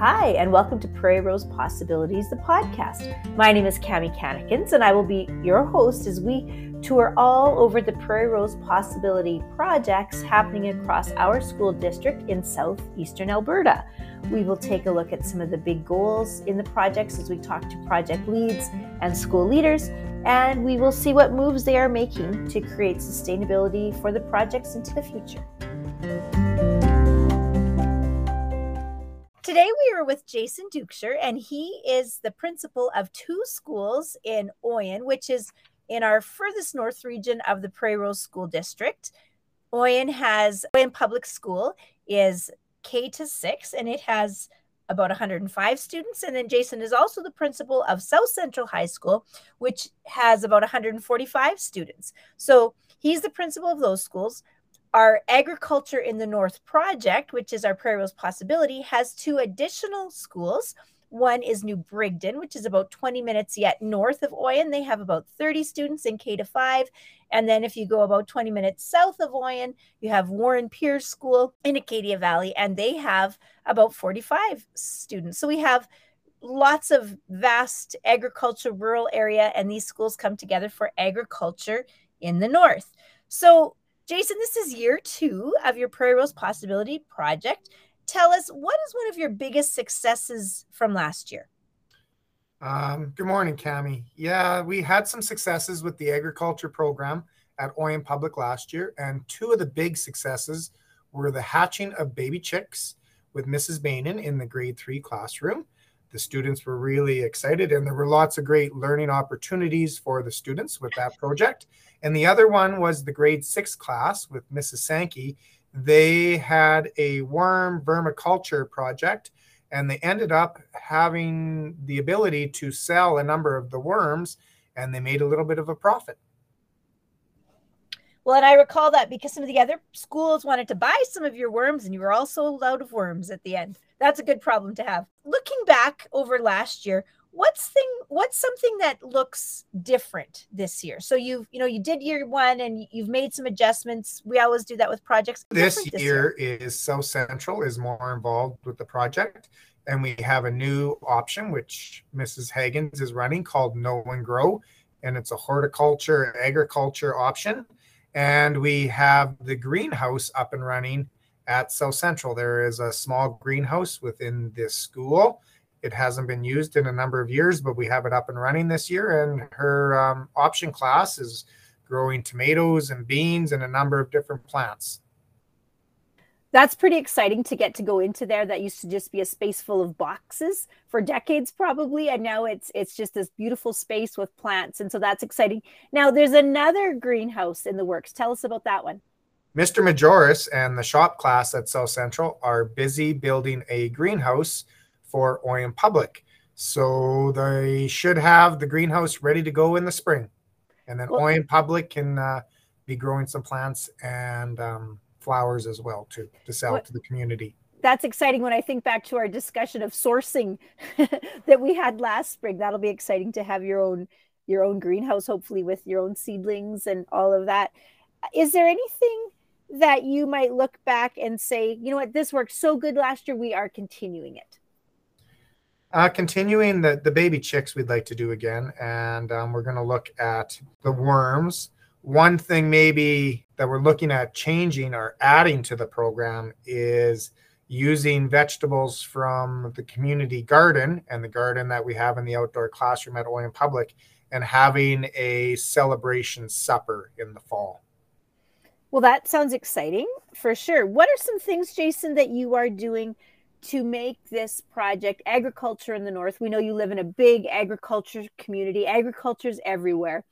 Hi, and welcome to Prairie Rose Possibilities, the podcast. My name is Cami Cannikins, and I will be your host as we tour all over the Prairie Rose Possibility projects happening across our school district in southeastern Alberta. We will take a look at some of the big goals in the projects as we talk to project leads and school leaders, and we will see what moves they are making to create sustainability for the projects into the future. Today we are with Jason Dukeshire, and he is the principal of two schools in Oyen, which is in our furthest north region of the Prairie Rose School District. Oyen has Oyen Public School is K to six, and it has about 105 students. And then Jason is also the principal of South Central High School, which has about 145 students. So he's the principal of those schools. Our Agriculture in the North project, which is our Prairie Rose Possibility, has two additional schools. One is New Brigden, which is about 20 minutes yet north of Oyen. They have about 30 students in K to 5. And then if you go about 20 minutes south of Oyen, you have Warren Peers School in Acadia Valley, and they have about 45 students. So we have lots of vast agriculture rural area, and these schools come together for agriculture in the north. So Jason, this is year two of your Prairie Rose Possibility Project. Tell us what is one of your biggest successes from last year? Um, good morning, Cami. Yeah, we had some successes with the agriculture program at Oyen Public last year, and two of the big successes were the hatching of baby chicks with Mrs. Bainan in the grade three classroom. The students were really excited, and there were lots of great learning opportunities for the students with that project. And the other one was the grade six class with Mrs. Sankey. They had a worm vermiculture project and they ended up having the ability to sell a number of the worms and they made a little bit of a profit. Well, and I recall that because some of the other schools wanted to buy some of your worms and you were all sold out of worms at the end. That's a good problem to have. Looking back over last year, what's thing what's something that looks different this year? So you've you know you did year one and you've made some adjustments. We always do that with projects. This year, this year is south central is more involved with the project and we have a new option which mrs hagens is running called know and grow and it's a horticulture agriculture option and we have the greenhouse up and running at south central there is a small greenhouse within this school it hasn't been used in a number of years, but we have it up and running this year. And her um, option class is growing tomatoes and beans and a number of different plants. That's pretty exciting to get to go into there. That used to just be a space full of boxes for decades, probably, and now it's it's just this beautiful space with plants, and so that's exciting. Now, there's another greenhouse in the works. Tell us about that one. Mr. Majoris and the shop class at South Central are busy building a greenhouse for Oyen Public. So they should have the greenhouse ready to go in the spring. And then well, Oyen Public can uh, be growing some plants and um, flowers as well to, to sell what, to the community. That's exciting when I think back to our discussion of sourcing that we had last spring. That'll be exciting to have your own your own greenhouse, hopefully with your own seedlings and all of that. Is there anything that you might look back and say, you know what, this worked so good last year, we are continuing it? Uh, continuing the, the baby chicks, we'd like to do again, and um, we're going to look at the worms. One thing maybe that we're looking at changing or adding to the program is using vegetables from the community garden and the garden that we have in the outdoor classroom at Oyen Public and having a celebration supper in the fall. Well, that sounds exciting for sure. What are some things, Jason, that you are doing to make this project agriculture in the north we know you live in a big agriculture community agriculture's everywhere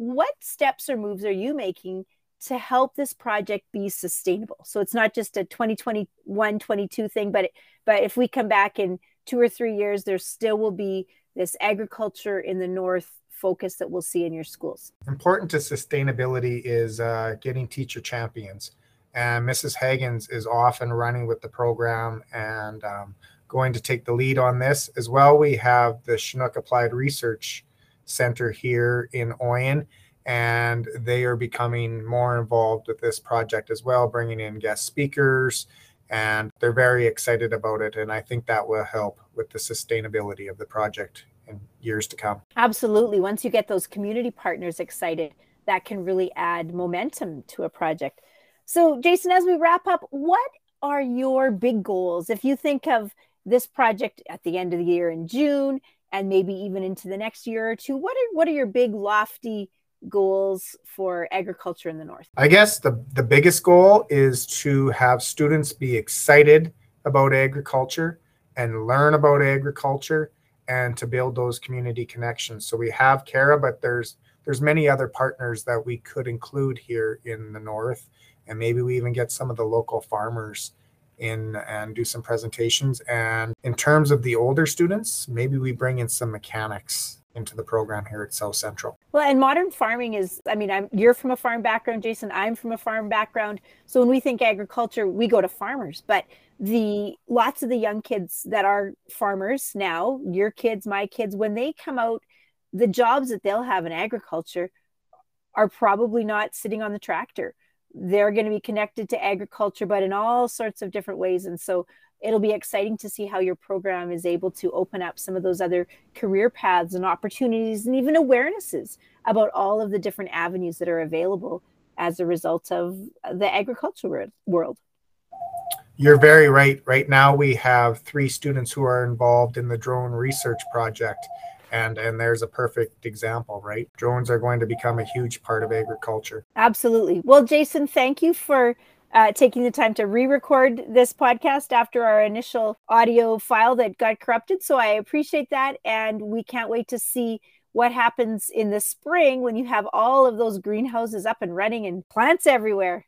what steps or moves are you making to help this project be sustainable so it's not just a 2021 22 thing but but if we come back in two or three years there still will be this agriculture in the north focus that we'll see in your schools important to sustainability is uh, getting teacher champions and Mrs. Hagens is off and running with the program and um, going to take the lead on this as well. We have the Chinook Applied Research Center here in Oyen, and they are becoming more involved with this project as well, bringing in guest speakers and they're very excited about it. And I think that will help with the sustainability of the project in years to come. Absolutely. Once you get those community partners excited, that can really add momentum to a project. So, Jason, as we wrap up, what are your big goals? If you think of this project at the end of the year in June and maybe even into the next year or two, what are what are your big lofty goals for agriculture in the north? I guess the, the biggest goal is to have students be excited about agriculture and learn about agriculture and to build those community connections. So we have Cara, but there's there's many other partners that we could include here in the north, and maybe we even get some of the local farmers in and do some presentations. And in terms of the older students, maybe we bring in some mechanics into the program here at South Central. Well, and modern farming is, I mean, I'm, you're from a farm background, Jason. I'm from a farm background. So when we think agriculture, we go to farmers. But the lots of the young kids that are farmers now, your kids, my kids, when they come out, the jobs that they'll have in agriculture are probably not sitting on the tractor. They're going to be connected to agriculture, but in all sorts of different ways. And so it'll be exciting to see how your program is able to open up some of those other career paths and opportunities and even awarenesses about all of the different avenues that are available as a result of the agriculture world. You're very right. Right now, we have three students who are involved in the drone research project. And, and there's a perfect example, right? Drones are going to become a huge part of agriculture. Absolutely. Well, Jason, thank you for uh, taking the time to re record this podcast after our initial audio file that got corrupted. So I appreciate that. And we can't wait to see what happens in the spring when you have all of those greenhouses up and running and plants everywhere.